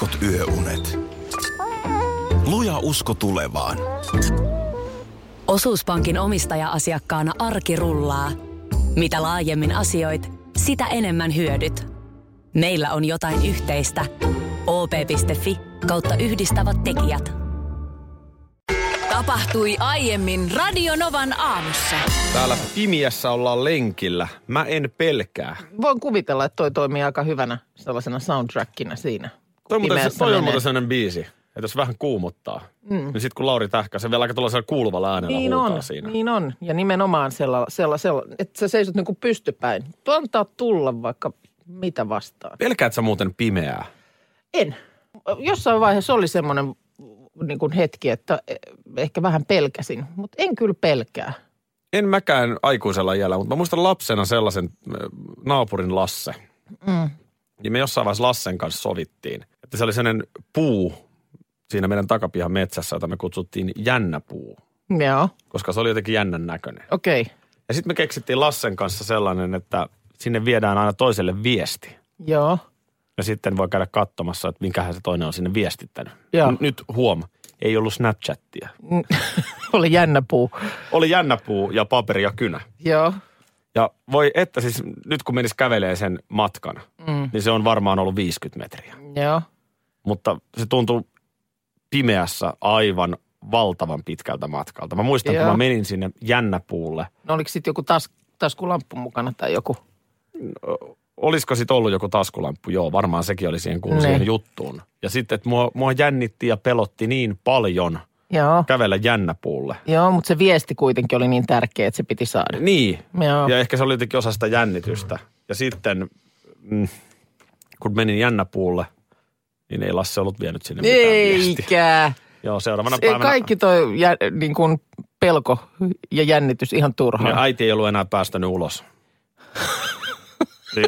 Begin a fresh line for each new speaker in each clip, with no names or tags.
heikot yöunet. Luja usko tulevaan.
Osuuspankin omistaja-asiakkaana arki rullaa. Mitä laajemmin asioit, sitä enemmän hyödyt. Meillä on jotain yhteistä. op.fi kautta yhdistävät tekijät.
Tapahtui aiemmin Radionovan aamussa.
Täällä pimiässä ollaan lenkillä. Mä en pelkää.
Voin kuvitella, että toi toimii aika hyvänä sellaisena soundtrackina siinä.
Toi, on muuten, toi on muuten sellainen biisi, että jos vähän kuumottaa, mm. niin sitten kun Lauri Tähkä, se vielä aika tuollaisella kuuluvalla äänellä
Niin on,
siinä.
niin on. Ja nimenomaan sellaisella, sella, sella, että sä seisot niinku pystypäin. Tuo antaa tulla vaikka mitä vastaan.
Pelkäät sä muuten pimeää?
En. Jossain vaiheessa oli semmoinen niin kuin hetki, että ehkä vähän pelkäsin, mutta en kyllä pelkää.
En mäkään aikuisella iällä, mutta mä muistan lapsena sellaisen äh, naapurin Lasse.
Mm.
Niin me jossain vaiheessa Lassen kanssa sovittiin, että se oli sellainen puu siinä meidän takapihan metsässä, jota me kutsuttiin jännäpuu,
Joo,
koska se oli jotenkin jännän näköinen.
okei. Okay.
Ja sitten me keksittiin Lassen kanssa sellainen, että sinne viedään aina toiselle viesti.
Joo,
Ja sitten voi käydä katsomassa, että minkähän se toinen on sinne viestittänyt.
Joo.
N- Nyt huom, ei ollut Snapchattia.
oli jännä puu.
Oli jännäpuu ja paperi ja kynä.
Joo,
Ja voi että siis nyt kun menis kävelee sen matkan, mm. niin se on varmaan ollut 50 metriä.
joo.
Mutta se tuntuu pimeässä aivan valtavan pitkältä matkalta. Mä muistan,
Joo.
kun mä menin sinne jännäpuulle.
No oliko sitten joku tas, taskulamppu mukana tai joku?
Olisiko sit ollut joku taskulamppu? Joo, varmaan sekin oli siihen
Ne.
siihen juttuun. Ja sitten, että mua, mua jännitti ja pelotti niin paljon
Joo,
kävellä jännäpuulle.
joo mutta se viesti kuitenkin oli niin tärkeä, että se piti saada.
Niin.
Joo.
Ja ehkä se oli jotenkin osa sitä jännitystä. Ja sitten, mm, kun menin jännäpuulle, niin ei Lasse ollut vienyt sinne mitään viestiä.
Eikä.
Joo, seuraavana
Se
päivänä.
kaikki toi jä, niin kuin pelko ja jännitys ihan turhaan.
Ja äiti ei ollut enää päästänyt ulos. niin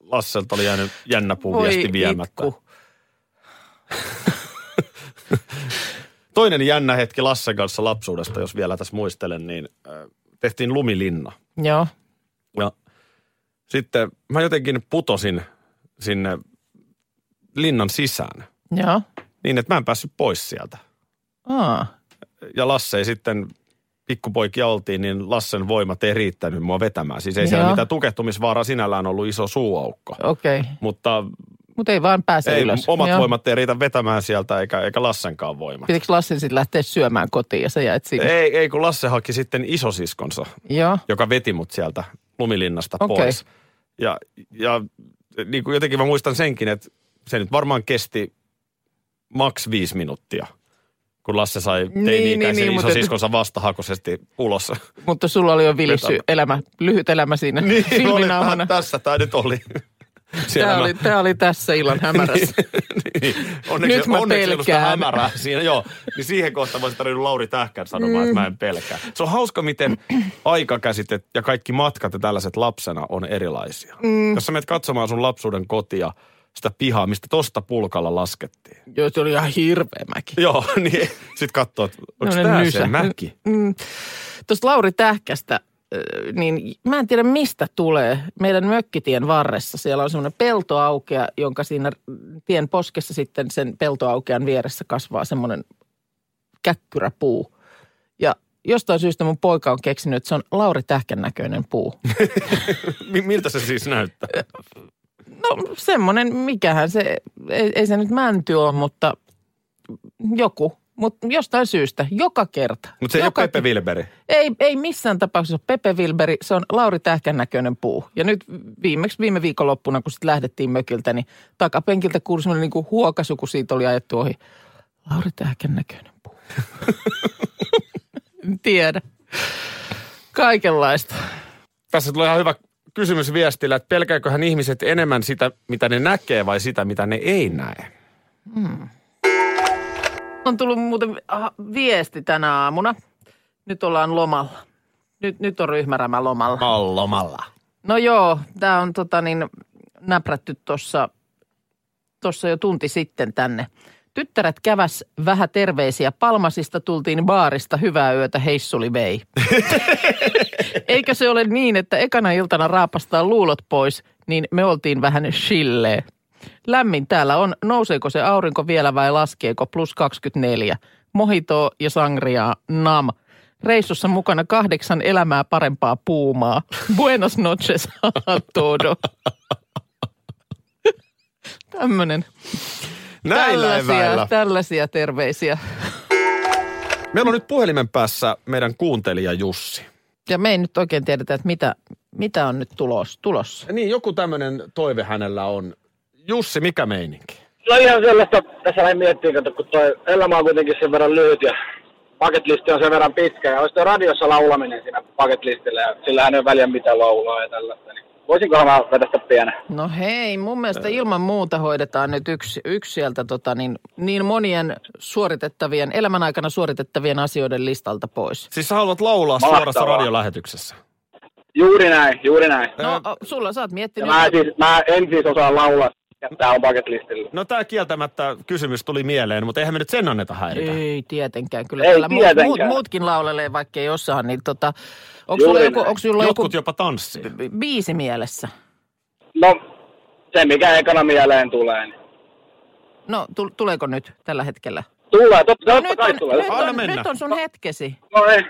Lasselta oli jäänyt jännäpuu viesti viemättä. Toinen jännä hetki Lassen kanssa lapsuudesta, jos vielä tässä muistelen, niin äh, tehtiin lumilinna.
Joo,
Ja sitten mä jotenkin putosin sinne linnan sisään
joo.
niin, että mä en päässyt pois sieltä.
Aa.
Ja Lasse ei sitten, pikkupoikia oltiin, niin Lassen voimat ei riittänyt mua vetämään. Siis ei siellä
Joo.
mitään tukehtumisvaaraa sinällään ollut iso suuaukko.
Okei. Okay.
Mutta
Mutta ei vaan pääse
ei,
ylös.
omat
Joo.
voimat ei riitä vetämään sieltä, eikä, eikä Lassenkaan voimat.
Pitikö Lassen sitten lähteä syömään kotiin ja sä jäit sinne?
Ei, ei, kun Lasse haki sitten isosiskonsa,
Joo.
joka veti mut sieltä lumilinnasta
Okei.
pois. Ja, ja niin kuin jotenkin mä muistan senkin, että se nyt varmaan kesti maks viisi minuuttia, kun Lasse sai
Niin,
teini-ikäisen
niin, niin,
isosiskonsa vastahakoisesti ulos.
Mutta sulla oli jo
Vetämä.
elämä, lyhyt elämä siinä
Niin, oli, tässä tämä nyt oli. Siellä
Tämä
mä-
oli, tämä oli tässä illan hämärässä.
niin, onneksi,
Nyt mä
onneksi ei ollut
pelkään.
hämärää siinä, joo. Niin siihen kohtaan voisi tarvinnut Lauri Tähkän sanomaan, että mä en pelkää. Se on hauska, miten aikakäsite ja kaikki matkat ja tällaiset lapsena on erilaisia. Mm. Jos sä menet katsomaan sun lapsuuden kotia, sitä pihaa, mistä tosta pulkalla laskettiin.
Joo, se oli ihan hirveä mäki.
Joo, niin sit katsoo, että onko tää
nysä.
se mäki?
Mm. Tuosta Lauri Tähkästä, äh, niin mä en tiedä mistä tulee. Meidän mökkitien varressa siellä on semmoinen peltoaukea, jonka siinä tien poskessa sitten sen peltoaukean vieressä kasvaa semmoinen käkkyräpuu. Ja jostain syystä mun poika on keksinyt, että se on Lauri Tähkän näköinen puu.
Mi- Miltä se siis näyttää?
No semmoinen, mikähän se, ei, ei se nyt mänty ole, mutta joku. Mutta jostain syystä, joka kerta.
Mutta se ei ole
joka
Pepe Wilberi.
Ei, ei missään tapauksessa ole Pepe Wilberi, se on Lauri Tähkän näköinen puu. Ja nyt viimeksi viime viikonloppuna, kun sitten lähdettiin mökiltä, niin takapenkiltä kuului semmoinen niin huokasu, kun siitä oli ajettu ohi. Lauri Tähkän näköinen puu. en tiedä. Kaikenlaista.
Tässä tulee ihan hyvä kysymys viestillä, että pelkääköhän ihmiset enemmän sitä, mitä ne näkee vai sitä, mitä ne ei näe?
On tullut muuten viesti tänä aamuna. Nyt ollaan lomalla. Nyt, nyt on ryhmärämä lomalla.
Allomalla.
No joo, tämä on tota niin, näprätty tuossa tossa jo tunti sitten tänne. Tyttäret käväs vähän terveisiä. Palmasista tultiin baarista. Hyvää yötä, heissuli vei. Eikö se ole niin, että ekana iltana raapastaa luulot pois, niin me oltiin vähän chillee. Lämmin täällä on. Nouseeko se aurinko vielä vai laskeeko? Plus 24. Mojito ja sangria nam. Reissussa mukana kahdeksan elämää parempaa puumaa. Buenos noches a todo. Tämmönen.
Näillä
tällaisia,
eväillä.
tällaisia terveisiä.
Meillä on nyt puhelimen päässä meidän kuuntelija Jussi.
Ja me ei nyt oikein tiedetä, että mitä, mitä on nyt tulos, tulossa.
Niin, joku tämmöinen toive hänellä on. Jussi, mikä meininki?
No ihan sellaista, tässä näin miettii, kato, kun toi elämä on kuitenkin sen verran lyhyt ja paketlisti on sen verran pitkä. Ja olisi toi radiossa laulaminen siinä paketlistillä ja sillähän ei ole väliä mitä laulaa ja tällaista. Niin voisinkohan mä vetästä pienen?
No hei, mun mielestä ilman muuta hoidetaan nyt yksi, yksi sieltä tota, niin, niin monien suoritettavien, elämän aikana suoritettavien asioiden listalta pois.
Siis sä haluat laulaa
Mahtavaa.
suorassa radiolähetyksessä.
Juuri näin, juuri näin.
No sulla sä oot
Ja
miettinyt.
mä, siis, mä en siis osaa laulaa, ja tää on paketlistillä.
No tämä kieltämättä kysymys tuli mieleen, mutta eihän me nyt sen anneta häiritä.
Ei tietenkään, kyllä
Ei tietenkään.
muut, muutkin laulelee, vaikka ei osaa, niin tota, onko sulla joku, onko sulla joku
Jotkut jopa tanssii.
bi- biisi mielessä?
No, se mikä ekana mieleen tulee. Niin.
No, tu- tuleeko nyt tällä hetkellä?
Tulee, totta,
No,
totta
nyt,
kai
on,
tulee.
nyt,
Anna
on,
mennä.
nyt on sun hetkesi.
No ei.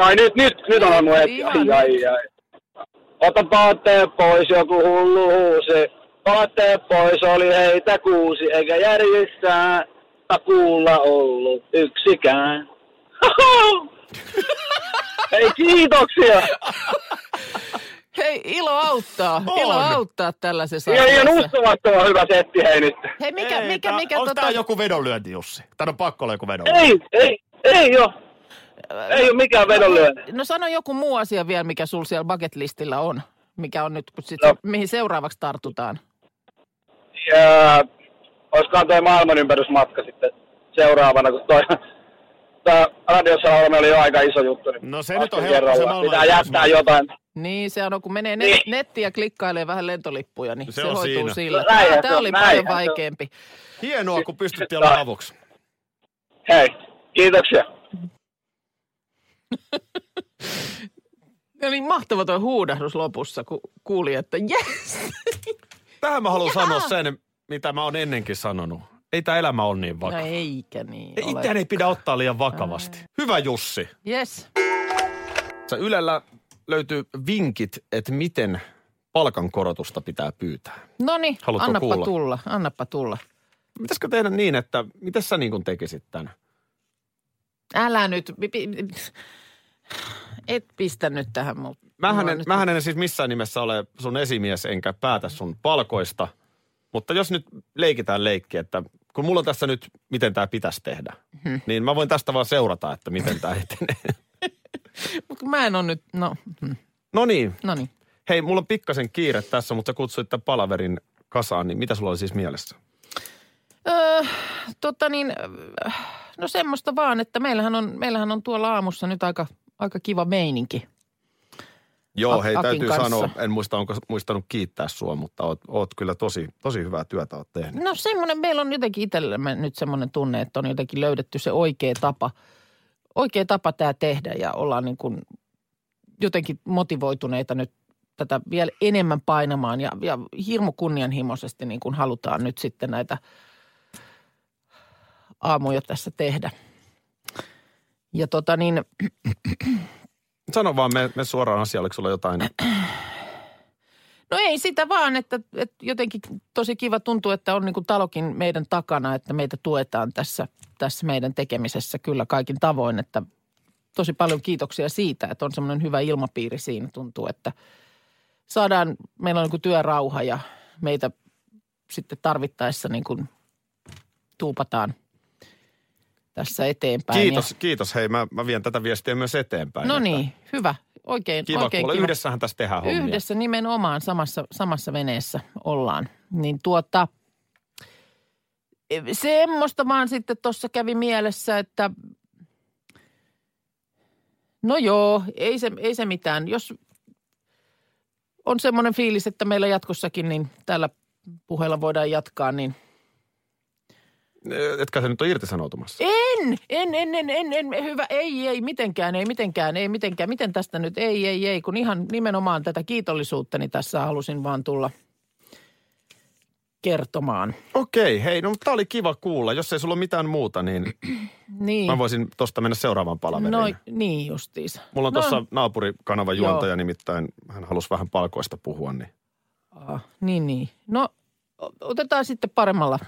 Ai nyt, nyt, nyt on mun hetki. Ai, ai, ai. Ota vaatteet pois, joku hullu huusi. Vaatteet pois, oli heitä kuusi, eikä järjissään takuulla ollut yksikään. Hei, kiitoksia!
Hei, ilo auttaa.
On.
Ilo auttaa tällaisessa
Ihan, ihan uskomattoman hyvä setti hei nyt.
Hei, mikä,
Ei,
mikä,
tää-
mikä,
onko
tota,
tää joku vedonlyönti, Jussi? Tää on pakko olla joku vedonlyönti.
Ei, ei, ei oo. Ei oo mikään vedonlyönti.
no sano joku muu asia vielä, mikä sul siellä bucket listillä on. Mikä on nyt, kun sit,
No.
mihin seuraavaksi tartutaan.
Ja olisikohan toi maailman ympärysmatka sitten seuraavana, kun toi, tää radiossa oli jo aika iso juttu. Niin
No se nyt on helppo, se
Pitää jättää jotain.
Niin, se on, kun menee net,
Niin.
nettiin ja klikkailee vähän lentolippuja, niin
Se
se,
on
hoituu
siinä.
sillä.
No se
Tämä oli
näinhän
paljon vaikeampi.
Hienoa, kun pystyttiin olla avuksi.
Hei, kiitoksia.
Niin mahtava tuo huudahdus lopussa, kun kuuli, että yes!
Tähän mä haluan sanoa sen, mitä mä oon ennenkin sanonut. Ei tämä elämä ole niin
No
vakava.
eikä niin
Ei,
ole.
itseään ei pidä ottaa liian vakavasti. Hyvä Jussi.
Yes.
Sä Ylellä löytyy vinkit, että miten palkankorotusta pitää pyytää.
No niin, annappa
kuulla?
tulla, annappa tulla.
Pitäisikö tehdä niin, että miten sä niin kuin tekisit tämän?
Älä nyt, et pistä nyt tähän. Mu-
Mähän en, mähän en siis missään nimessä ole sun esimies enkä päätä sun palkoista. Mutta jos nyt leikitään leikki, että kun mulla on tässä nyt, miten tämä pitäisi tehdä,
Hmm.
niin mä voin tästä vaan seurata, että miten tämä etenee.
Mut kun mä en ole nyt, no, hmm,
No niin,
no niin.
hei, mulla on pikkasen kiire tässä, mutta sä kutsuit tämän palaverin kasaan, niin mitä sulla oli siis mielessä?
Öö, tota niin, öö, no semmoista vaan, että meillähän on, meillähän on tuolla aamussa nyt aika, aika kiva meininki.
Joo, hei,
Akin
täytyy
kanssa.
sanoa, en muista, onko muistanut kiittää sua, mutta oot, oot kyllä tosi, tosi hyvää työtä oot tehnyt.
No semmoinen, meillä on jotenkin itsellemme nyt semmoinen tunne, että on jotenkin löydetty se oikea tapa, oikea tapa tämä tehdä ja ollaan niin kuin jotenkin motivoituneita nyt tätä vielä enemmän painamaan ja, ja hirmu kunnianhimoisesti niin kuin halutaan nyt sitten näitä aamuja tässä tehdä. Ja tota niin,
Sano vaan, me, me suoraan asiaan, oliko sulla jotain?
No ei sitä vaan, että, että jotenkin tosi kiva tuntuu, että on niin talokin meidän takana, että meitä tuetaan tässä, tässä meidän tekemisessä kyllä kaikin tavoin. Että tosi paljon kiitoksia siitä, että on semmoinen hyvä ilmapiiri siinä. Tuntuu, että saadaan, meillä on niin työrauha ja meitä sitten tarvittaessa niin kuin tuupataan tässä eteenpäin.
Kiitos,
Ja,
kiitos. Hei, mä, mä vien tätä viestiä myös eteenpäin.
no
että
niin, hyvä. Oikein,
Kiva
oikein kiva.
Yhdessähän tässä tehdään hommia.
Yhdessä nimenomaan samassa, samassa veneessä ollaan. Niin tuota, semmoista vaan sitten tuossa kävi mielessä, että no joo, ei se, ei se mitään. Jos on semmoinen fiilis, että meillä jatkossakin, niin tällä puheella voidaan jatkaa, niin
Etkä sä nyt ole irtisanoutumassa?
en, en, en, en, en, en, hyvä, ei, ei, mitenkään, ei, mitenkään, ei, mitenkään, miten tästä nyt, ei, ei, ei, kun ihan nimenomaan tätä kiitollisuutta, niin tässä halusin vaan tulla, kertomaan.
Okei, hei, no mutta tää oli kiva kuulla. Jos ei sulla ole mitään muuta, niin
Niin.
mä voisin tosta mennä seuraavaan palaveriin.
No niin justiis.
Mulla on
no,
tuossa naapurikanavan
Joo.
juontaja nimittäin, hän halusi vähän palkoista puhua, niin
Ah, niin, niin. No otetaan sitten paremmalla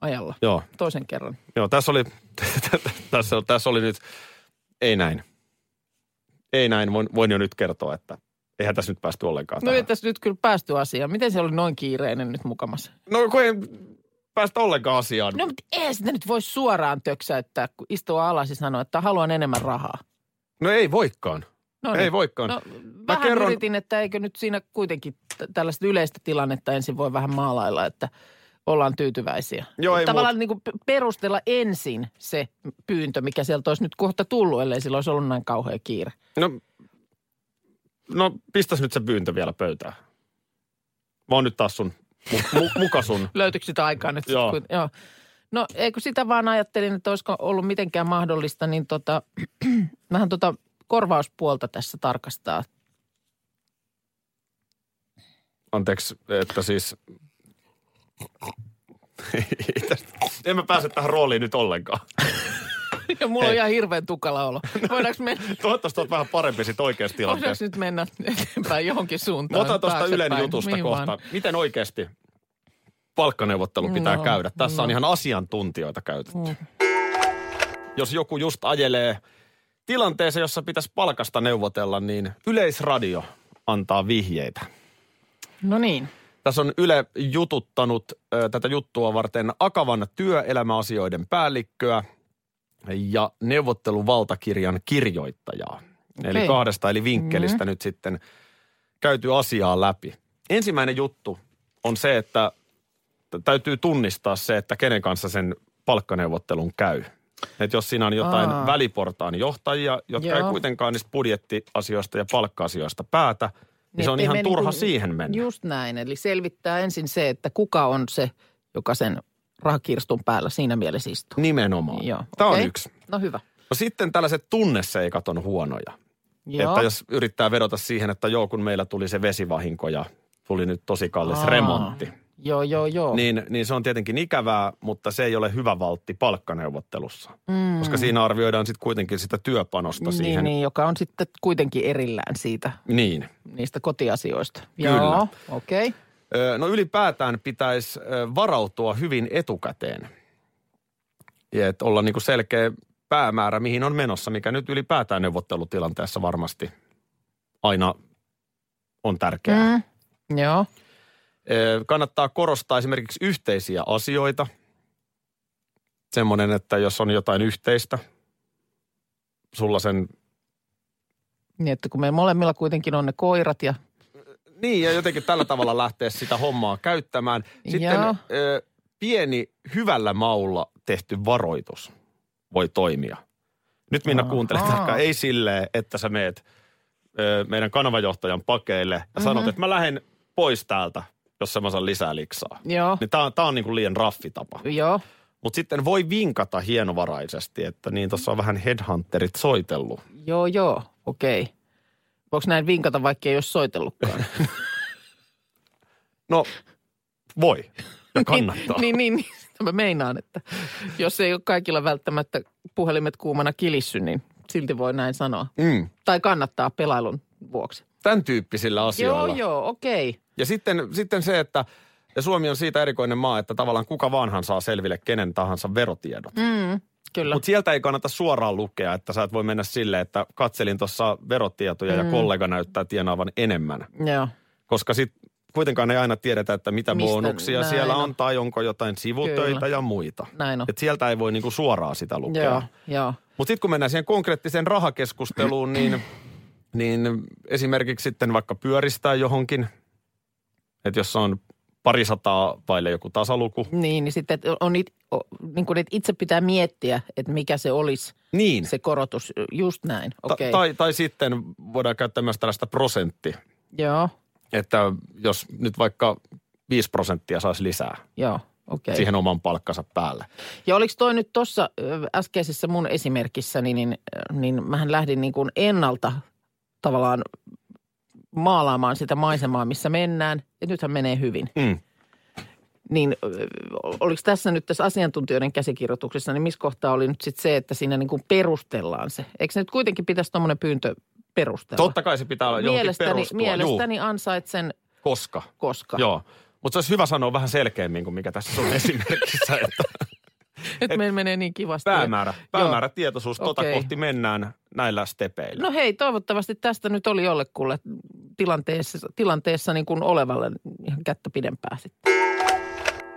ajalla
joo.
toisen kerran.
Joo, tässä oli, tässä, tässä oli nyt, ei näin. Ei näin, voin, voin jo nyt kertoa, että eihän tässä nyt päästy ollenkaan
No
tähän.
ei tässä nyt kyllä päästy asiaan. Miten se oli noin kiireinen nyt mukamassa?
No kun ei päästä ollenkaan asiaan.
No mutta eihän sitä nyt voi suoraan töksäyttää, kun istuu alas ja sanoo, että haluan enemmän rahaa.
No ei voikaan.
No
Ei voikaan.
No,
Mä
vähän
kerron-
yritin, että eikö nyt siinä kuitenkin tällaista yleistä tilannetta ensin voi vähän maalailla, että ollaan tyytyväisiä.
Joo, ei
Tavallaan niin kuin perustella ensin se pyyntö, mikä sieltä olisi nyt kohta tullut, ellei sillä olisi ollut näin kauhea kiire.
No, no pistäs nyt se pyyntö vielä pöytään. Mä oon nyt taas sun, mu, mu, muka sun.
Löytyykö sitä aikaa nyt?
Joo.
Kun, joo. No eikö sitä vaan ajattelin, että olisiko ollut mitenkään mahdollista, niin tota, vähän tota korvauspuolta tässä tarkastaa.
Anteeksi, että siis... En mä pääse tähän rooliin nyt ollenkaan.
Ja mulla on
Hei.
ihan hirveän tukala olo. Voidaanko mennä,
Toivottavasti oot vähän parempi sit oikeassa
voidaanko
tilanteessa.
nyt mennä eteenpäin johonkin suuntaan?
Mä otan tuosta Ylen jutusta
mihin
kohta.
vaan.
Miten oikeasti palkkaneuvottelu pitää
No,
käydä? Tässä on
no.
ihan asiantuntijoita käytetty.
Mm.
Jos joku just ajelee tilanteeseen, jossa pitäisi palkasta neuvotella, niin Yleisradio antaa vihjeitä.
No niin.
Tässä on Yle jututtanut ö, tätä juttua varten Akavan työelämäasioiden päällikköä ja neuvotteluvaltakirjan kirjoittajaa. Eli
Okei.
kahdesta eli vinkkelistä nyt sitten käyty asiaa läpi. Ensimmäinen juttu on se, että täytyy tunnistaa se, että kenen kanssa sen palkkaneuvottelun käy. Että jos siinä on jotain
Aa.
väliportaan johtajia, jotka
Joo.
ei kuitenkaan niistä budjettiasioista ja palkka-asioista päätä, niin, se on ihan turha
niinku-
siihen mennä.
Just näin. Eli selvittää ensin se, että kuka on se, joka sen rahakirstun päällä siinä mielessä istuu.
Nimenomaan.
Joo,
Tämä on
okei.
yksi.
No hyvä.
No sitten tällaiset tunneseikat on huonoja.
Joo.
Että jos yrittää vedota siihen, että joo, kun meillä tuli se vesivahinko ja tuli nyt tosi kallis
Aa.
remontti,
Joo, joo, joo.
niin, niin se on tietenkin ikävää, mutta se ei ole hyvä valtti palkkaneuvottelussa.
Mm.
Koska siinä arvioidaan sitten kuitenkin sitä työpanosta
niin,
siihen.
niin, joka on sitten kuitenkin erillään siitä,
niin.
niistä kotiasioista.
Kyllä.
Joo, okei. Okay.
No ylipäätään pitäisi varautua hyvin etukäteen. Ja että olla niin kuin selkeä päämäärä, mihin on menossa, mikä nyt ylipäätään neuvottelutilanteessa varmasti aina on tärkeää. Mm.
Joo.
Kannattaa korostaa esimerkiksi yhteisiä asioita. Semmoinen, että jos on jotain yhteistä, sulla sen
Niin, että kun me molemmilla kuitenkin on ne koirat ja
Niin, ja jotenkin tällä tavalla lähteä sitä hommaa käyttämään. Sitten
Joo.
ö, pieni hyvällä maulla tehty varoitus voi toimia. Nyt Minna
Ahaa.
kuuntelet tarkkaan. Ei silleen, että sä meet ö, meidän kanavajohtajan pakeille ja sanot, että mä lähden pois täältä, jos mä saan lisää liksaa.
joo,
Niin tää, on- tää on niin kuin liian raffi tapa.
joo.
Mutta sitten voi vinkata hienovaraisesti, että niin tuossa on vähän headhunterit soitellut.
Joo, joo, okei. Okay. Voiko näin vinkata, vaikka ei ole soitellutkaan?
No, voi. Ja kannattaa.
niin, niin, niin. Sitä mä meinaan, että jos ei ole kaikilla välttämättä puhelimet kuumana kilissy, niin silti voi näin sanoa.
Mm.
Tai kannattaa pelailun vuoksi.
Tämän tyyppisillä asioilla.
Joo, joo, okei. Okay.
Ja sitten, sitten se, että ja Suomi on siitä erikoinen maa, että tavallaan kuka vaanhan saa selville kenen tahansa verotiedot. Mm.
Kyllä.
Mutta sieltä ei kannata suoraan lukea, että sä et voi mennä silleen, että katselin tuossa verotietoja mm. ja kollega näyttää tienaavan enemmän.
Joo.
Koska sitten kuitenkaan ei aina tiedetä, että mitä
Mistä-
bonuksia
näin
siellä
on.
on tai onko jotain sivutöitä
Kyllä.
ja muita.
Näin on.
Et sieltä ei voi niinku suoraan sitä lukea.
Joo, joo.
Mutta sitten kun mennään siihen konkreettiseen rahakeskusteluun, niin, niin esimerkiksi sitten vaikka pyöristää johonkin, että jos on parisataa vaille joku tasaluku.
Niin, niin sitten on it, niin kuin, että itse pitää miettiä, että mikä se olisi
Niin.
se korotus. Just näin,
Ta-.
Okay.
tai, tai sitten voidaan käyttää myös tällaista prosentti,
Joo,
että jos nyt vaikka 5 prosenttia saisi lisää
joo, okei.
siihen oman palkkansa päälle.
Ja oliko toi nyt tuossa äskeisessä mun esimerkissäni, niin, niin mähän lähdin niin kuin ennalta tavallaan maalaamaan sitä maisemaa, missä mennään. Ja nythän menee hyvin.
Mm.
Niin oliko tässä nyt tässä asiantuntijoiden käsikirjoituksessa, niin missä kohtaa oli nyt sitten se, että siinä niin kuin perustellaan se? Eikö se nyt kuitenkin pitäisi tuommoinen pyyntö perustella?
Totta kai se pitää olla johonkin
mielestäni,
perustua.
mielestäni ansaitsen,
koska.
koska.
Joo. Mutta se olisi hyvä sanoa vähän selkeämmin kuin mikä tässä on esimerkissä, että
Että meillä menee niin kivasti.
päämäärä, päämäärä tietoisuus, tota
Okei.
kohti mennään näillä stepeillä.
No hei, toivottavasti tästä nyt oli jollekulle tilanteessa, tilanteessa niin kuin olevalle ihan kättä pidempää sitten.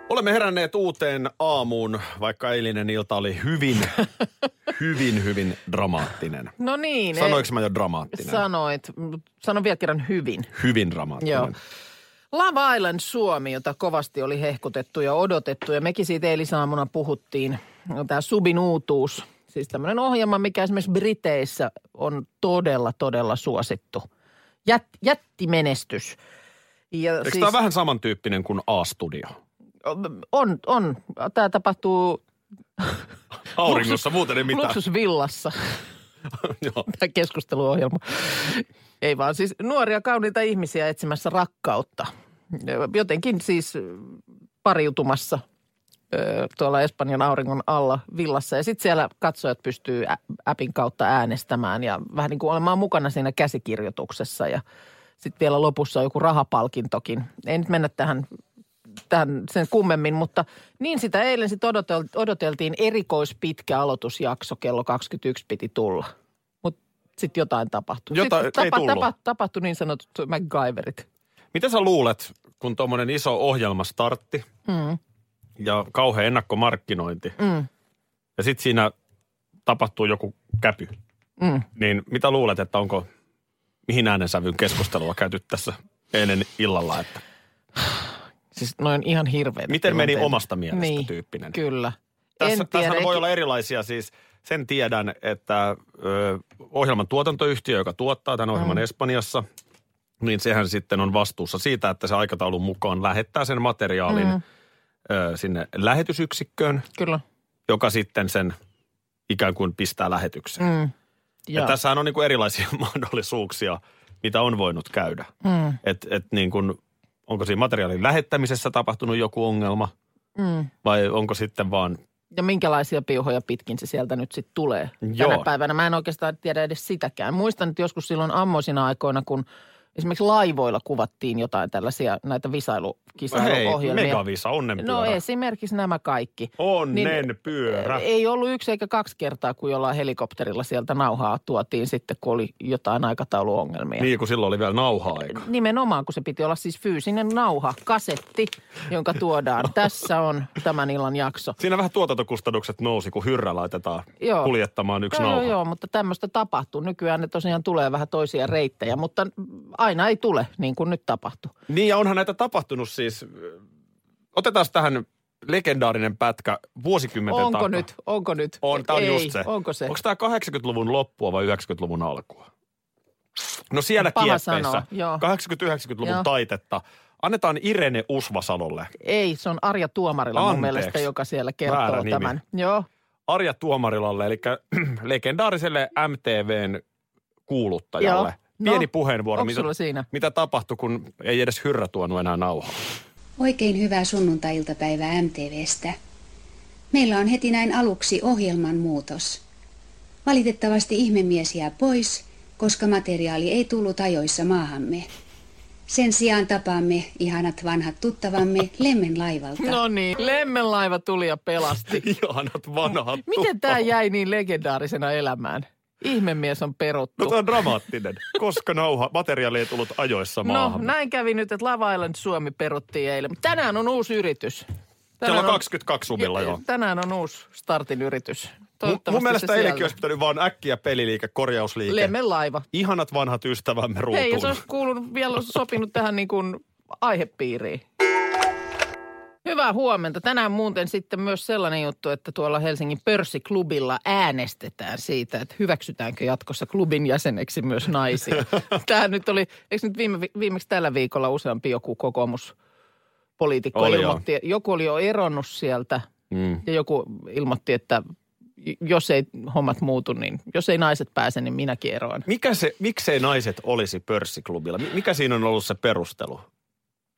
Olemme heränneet uuteen aamuun, vaikka eilinen ilta oli hyvin, hyvin, hyvin dramaattinen.
No niin.
Sanoinko
ei-
mä jo dramaattinen?
Sanoit. Sano vielä kerran hyvin.
hyvin dramaattinen.
Joo. Love Island Suomi, jota kovasti oli hehkutettu ja odotettu. Ja mekin siitä eilisaamuna puhuttiin. Tämä Subin uutuus. Siis tämmöinen ohjelma, mikä esimerkiksi Briteissä on todella, todella suosittu. Jät, jättimenestys. Ja
Eikö siis... tämä vähän samantyyppinen kuin A-studio?
on, on. Tämä tapahtuu
Auringossa, muuten ei mitään.
Luksusvillassa. Tämä keskusteluohjelma. Ei vaan siis nuoria kauniita ihmisiä etsimässä rakkautta. Jotenkin siis pariutumassa tuolla Espanjan auringon alla villassa. Ja sitten siellä katsojat pystyy appin kautta äänestämään ja vähän niin kuin olemaan mukana siinä käsikirjoituksessa. Ja sitten vielä lopussa on joku rahapalkintokin. Ei nyt mennä tähän, tähän sen kummemmin, mutta niin sitä eilen sitten odotel, odoteltiin erikoispitkä aloitusjakso. Kello 21 piti tulla. Mutta sitten jotain tapahtui.
Jota-
sitten
ei tullut.
tapahtui niin sanotut MacGyverit.
Mitä sä luulet, kun tuommoinen iso ohjelma startti
Mm.
ja kauhean ennakkomarkkinointi
Mm.
ja sitten siinä tapahtuu joku käpy,
Mm.
niin mitä luulet, että onko, mihin äänensävyyn keskustelua käyty tässä eilen illalla, että
Siis noin ihan hirveitä
miten meni
tilanteita.
omasta mielestä
niin,
tyyppinen?
Kyllä.
Tässä, tässä voi olla erilaisia siis. Sen tiedän, että ö, ohjelman tuotantoyhtiö, joka tuottaa tämän ohjelman
Mm.
Espanjassa, niin sehän sitten on vastuussa siitä, että se aikataulun mukaan lähettää sen materiaalin
Mm.
ö, sinne lähetysyksikköön,
Kyllä.
joka sitten sen ikään kuin pistää lähetykseen.
Mm.
Ja tässähän on niin kuin erilaisia mahdollisuuksia, mitä on voinut käydä.
Mm.
Et, et niin kuin, onko siinä materiaalin lähettämisessä tapahtunut joku ongelma
Mm.
vai onko sitten vaan
Ja minkälaisia piuhoja pitkin se sieltä nyt sitten tulee
Joo.
tänä päivänä. Mä en oikeastaan tiedä edes sitäkään. Muistan, että joskus silloin ammoisina aikoina, kun esimerkiksi laivoilla kuvattiin jotain tällaisia näitä
hei,
visailukisailua-ohjelmia.
megavisa, onnenpyörä.
No esimerkiksi nämä kaikki.
Onnen pyörä.
Ei ollut yksi eikä kaksi kertaa, kun jollain helikopterilla sieltä nauhaa tuotiin sitten, kun oli jotain aikatauluongelmia.
Niin, kun silloin oli vielä nauha-aika.
Nimenomaan, kun se piti olla siis fyysinen nauha, kasetti, jonka tuodaan. Tässä on tämän illan jakso.
Siinä vähän tuotantokustannukset nousi, kun hyrrä laitetaan
Joo.
kuljettamaan yksi
Joo,
nauha.
joo, joo, mutta tämmöistä tapahtuu. Nykyään ne tosiaan tulee vähän toisia reittejä, mutta aina ei tule niin kuin nyt tapahtuu.
Niin, ja onhan näitä tapahtunut siis. Otetaan tähän legendaarinen pätkä vuosikymmenten
Onko
takaa.
nyt? Onko nyt?
On, tämä on
ei,
just se.
Onko se?
Onko tämä 80-luvun loppua vai 90-luvun alkua? No siellä
Paha
kieppeissä,
sanoa, joo.
80-90-luvun
Joo.
taitetta, annetaan Irene Usvasalolle,
Ei, se on Arja Tuomarilla mun
Anteeksi.
mielestä, joka siellä
Väärä
kertoo
nimi.
tämän. Joo,
Arja Tuomarilalle, eli legendaariselle MTVn kuuluttajalle.
Joo. No,
Pieni puheenvuoro,
onko
mitä,
siinä?
mitä tapahtui, kun ei edes hyrrä tuonut enää nauhaa.
Oikein hyvää sunnuntai-iltapäivää MTVstä. Meillä on heti näin aluksi ohjelman muutos. Valitettavasti ihmemies jää pois, koska materiaali ei tullut ajoissa maahamme. Sen sijaan tapaamme ihanat vanhat tuttavamme Lemmen laivalta.
no niin. Lemmenlaiva tuli ja pelasti.
Ihanat vanhat
Miten tämä jäi niin legendaarisena elämään? Ihmemies on peruttu.
No tämä on dramaattinen, koska nauha, materiaali ei tullut ajoissa
No,
maahan.
näin kävi nyt, että Lava Island Suomi peruttiin eilen. Mutta tänään on uusi yritys.
Kello
on-
22 sumilla joo.
Tänään on uusi startin yritys.
Mun, mielestä
se
eilenkin olisi pitänyt vaan äkkiä peliliike, korjausliike.
Lemmen laiva.
Ihanat vanhat ystävämme ruutuun.
Hei, jos olisi kuulunut vielä sopinut tähän niin kuin aihepiiriin. Hyvää huomenta. Tänään muuten sitten myös sellainen juttu, että tuolla Helsingin pörssiklubilla äänestetään siitä, että hyväksytäänkö jatkossa klubin jäseneksi myös naisia. Tämä nyt oli, eikö nyt viime, viimeksi tällä viikolla useampi joku kokoomuspoliitikko
Oli joo.
ilmoitti, joku oli jo eronnut sieltä
Mm.
ja joku ilmoitti, että jos ei hommat muutu, niin jos ei naiset pääse, niin minäkin eroan.
Mikä se, miksei naiset olisi pörssiklubilla? Mi- Mikä siinä on ollut se perustelu?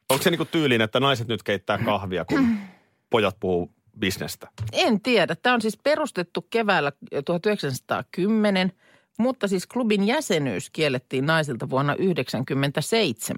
Onko se niinku tyyliin, että naiset nyt keittää kahvia, kun pojat puhuu bisnestä?
En tiedä. Tämä on siis perustettu keväällä 1910, mutta siis klubin jäsenyys kiellettiin naisilta vuonna 1997.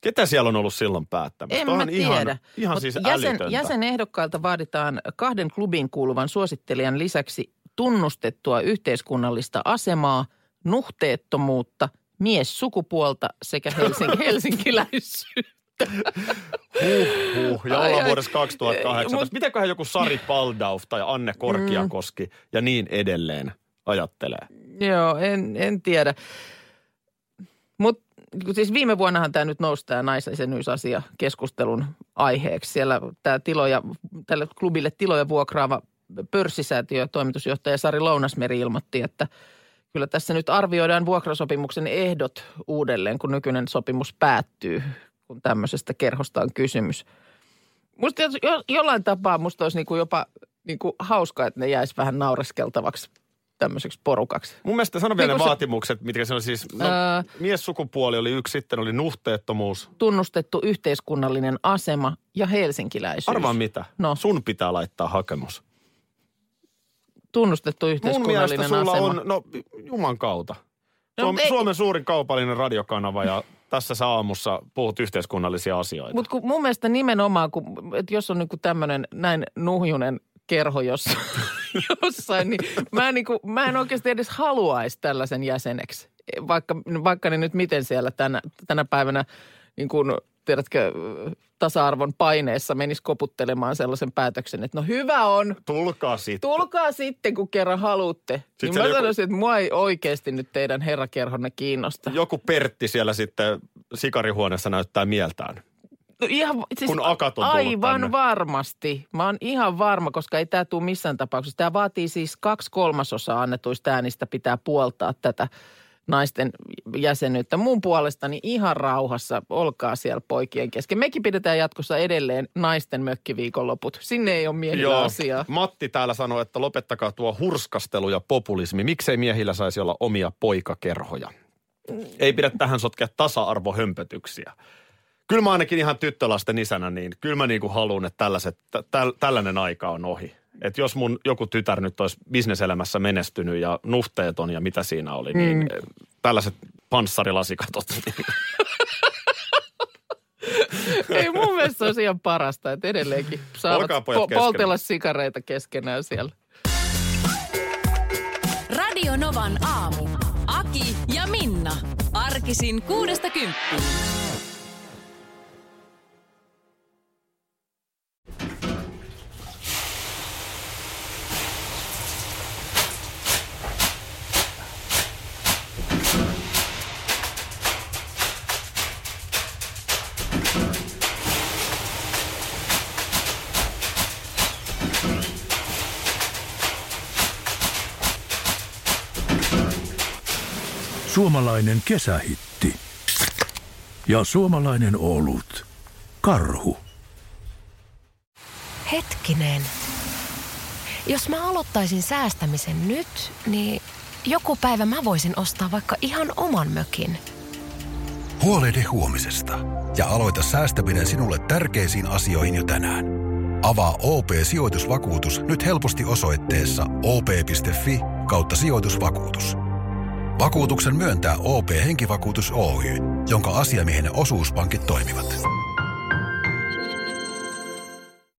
Ketä siellä on ollut silloin päättämässä?
En
Tuohan
mä
ihan,
tiedä.
Ihan
Mut
siis
jäsen,
älytöntä.
jäsenehdokkailta vaaditaan kahden klubiin kuuluvan suosittelijan lisäksi tunnustettua yhteiskunnallista asemaa, nuhteettomuutta, mies sukupuolta sekä Helsing- helsinkiläisyyttä.
Huh, ja ollaan vuodessa 2018.
Mut-
Mitäköhän joku Sari Paldauf tai Anne Korkiakoski
Mm.
ja niin edelleen ajattelee?
Joo, en, en tiedä. Mutta siis viime vuonnahan tämä nyt nousi tämä naisjäsenyysasia keskustelun aiheeksi. Siellä tämä tiloja, tälle klubille tiloja vuokraava pörssisäätiö toimitusjohtaja Sari Lounasmeri ilmoitti, että kyllä tässä nyt arvioidaan vuokrasopimuksen ehdot uudelleen, kun nykyinen sopimus päättyy, kun tämmöisestä kerhosta on kysymys. Musta jo, jollain tapaa musta olisi niinku jopa niinku hauskaa, että ne jäisi vähän naureskeltavaksi tämmöiseksi porukaksi.
Mun mielestä sano vielä
Niin
ne
kun se-
vaatimukset, mitkä se on siis, no,
Ää.
miessukupuoli oli yksi, sitten oli nuhteettomuus.
tunnustettu yhteiskunnallinen asema ja helsinkiläisyys.
Arvaa mitä?
No.
Sun pitää laittaa hakemus.
Tunnustettu
Mun
yhteiskunnallinen
mielestä sulla
asema.
on, no Juman kautta.
No,
Suom,
ei-
Suomen suurin kaupallinen radiokanava ja tässä sä aamussa puhut yhteiskunnallisia asioita.
Mutta mun mielestä nimenomaan, kun, että jos on niinku tämmöinen näin nuhjunen kerho jossa, jossain, niin mä en, niinku, mä en oikeasti edes haluaisi tällaisen jäseneksi. Vaikka, vaikka ne nyt miten siellä tänä, tänä päivänä, niin tiedätkö, tasa-arvon paineessa menisi koputtelemaan sellaisen päätöksen, että no hyvä on,
Tulkaa sitten.
Tulkaa sitten, kun kerran haluatte. Sitten niin mä
joku-
sanoisin, että mua ei oikeasti nyt teidän herrakerhonne kiinnosta.
Joku Pertti siellä sitten sikarihuoneessa näyttää mieltään.
No ihan, siis
Kun akat on
Aivan
tänne.
varmasti. Mä oon ihan varma, koska ei tämä tule missään tapauksessa. Tämä vaatii siis kaksi kolmasosaa annetuista äänistä pitää puoltaa tätä naisten jäsenyyttä. Mun puolestani ihan rauhassa, olkaa siellä poikien kesken. Mekin pidetään jatkossa edelleen naisten mökkiviikonloput. Sinne ei ole miehillä asiaa.
Matti täällä sanoi, että lopettakaa tuo hurskastelu ja populismi. Miksei miehillä saisi olla omia poikakerhoja? Ei pidä tähän sotkea tasa-arvohömpötyksiä. Kyllä mä ainakin ihan tyttölasten isänä, niin kyllä mä niinku haluan, että tällaiset, tä, täl, tällainen aika on ohi. Että jos mun joku tytär nyt olisi bisneselämässä menestynyt ja nuhteeton ja mitä siinä oli, niin
Mm.
eh, tällaiset panssarillasikatot. niin
Ei mun mielestä se olisi ihan parasta, että edelleenkin saavat po- poltella sikareita keskenään siellä.
Radio Novan aamu. Aki ja Minna. Arkisin kuudesta kymppiin.
Suomalainen kesähitti. Ja suomalainen olut. Karhu.
Hetkinen. Jos mä aloittaisin säästämisen nyt, niin joku päivä mä voisin ostaa vaikka ihan oman mökin.
Huolehdi huomisesta ja aloita säästäminen sinulle tärkeisiin asioihin jo tänään. Avaa OP-sijoitusvakuutus nyt helposti osoitteessa op.fi kautta sijoitusvakuutus. Vakuutuksen myöntää OP-henkivakuutus Oy, jonka asiamiehen osuuspankit toimivat.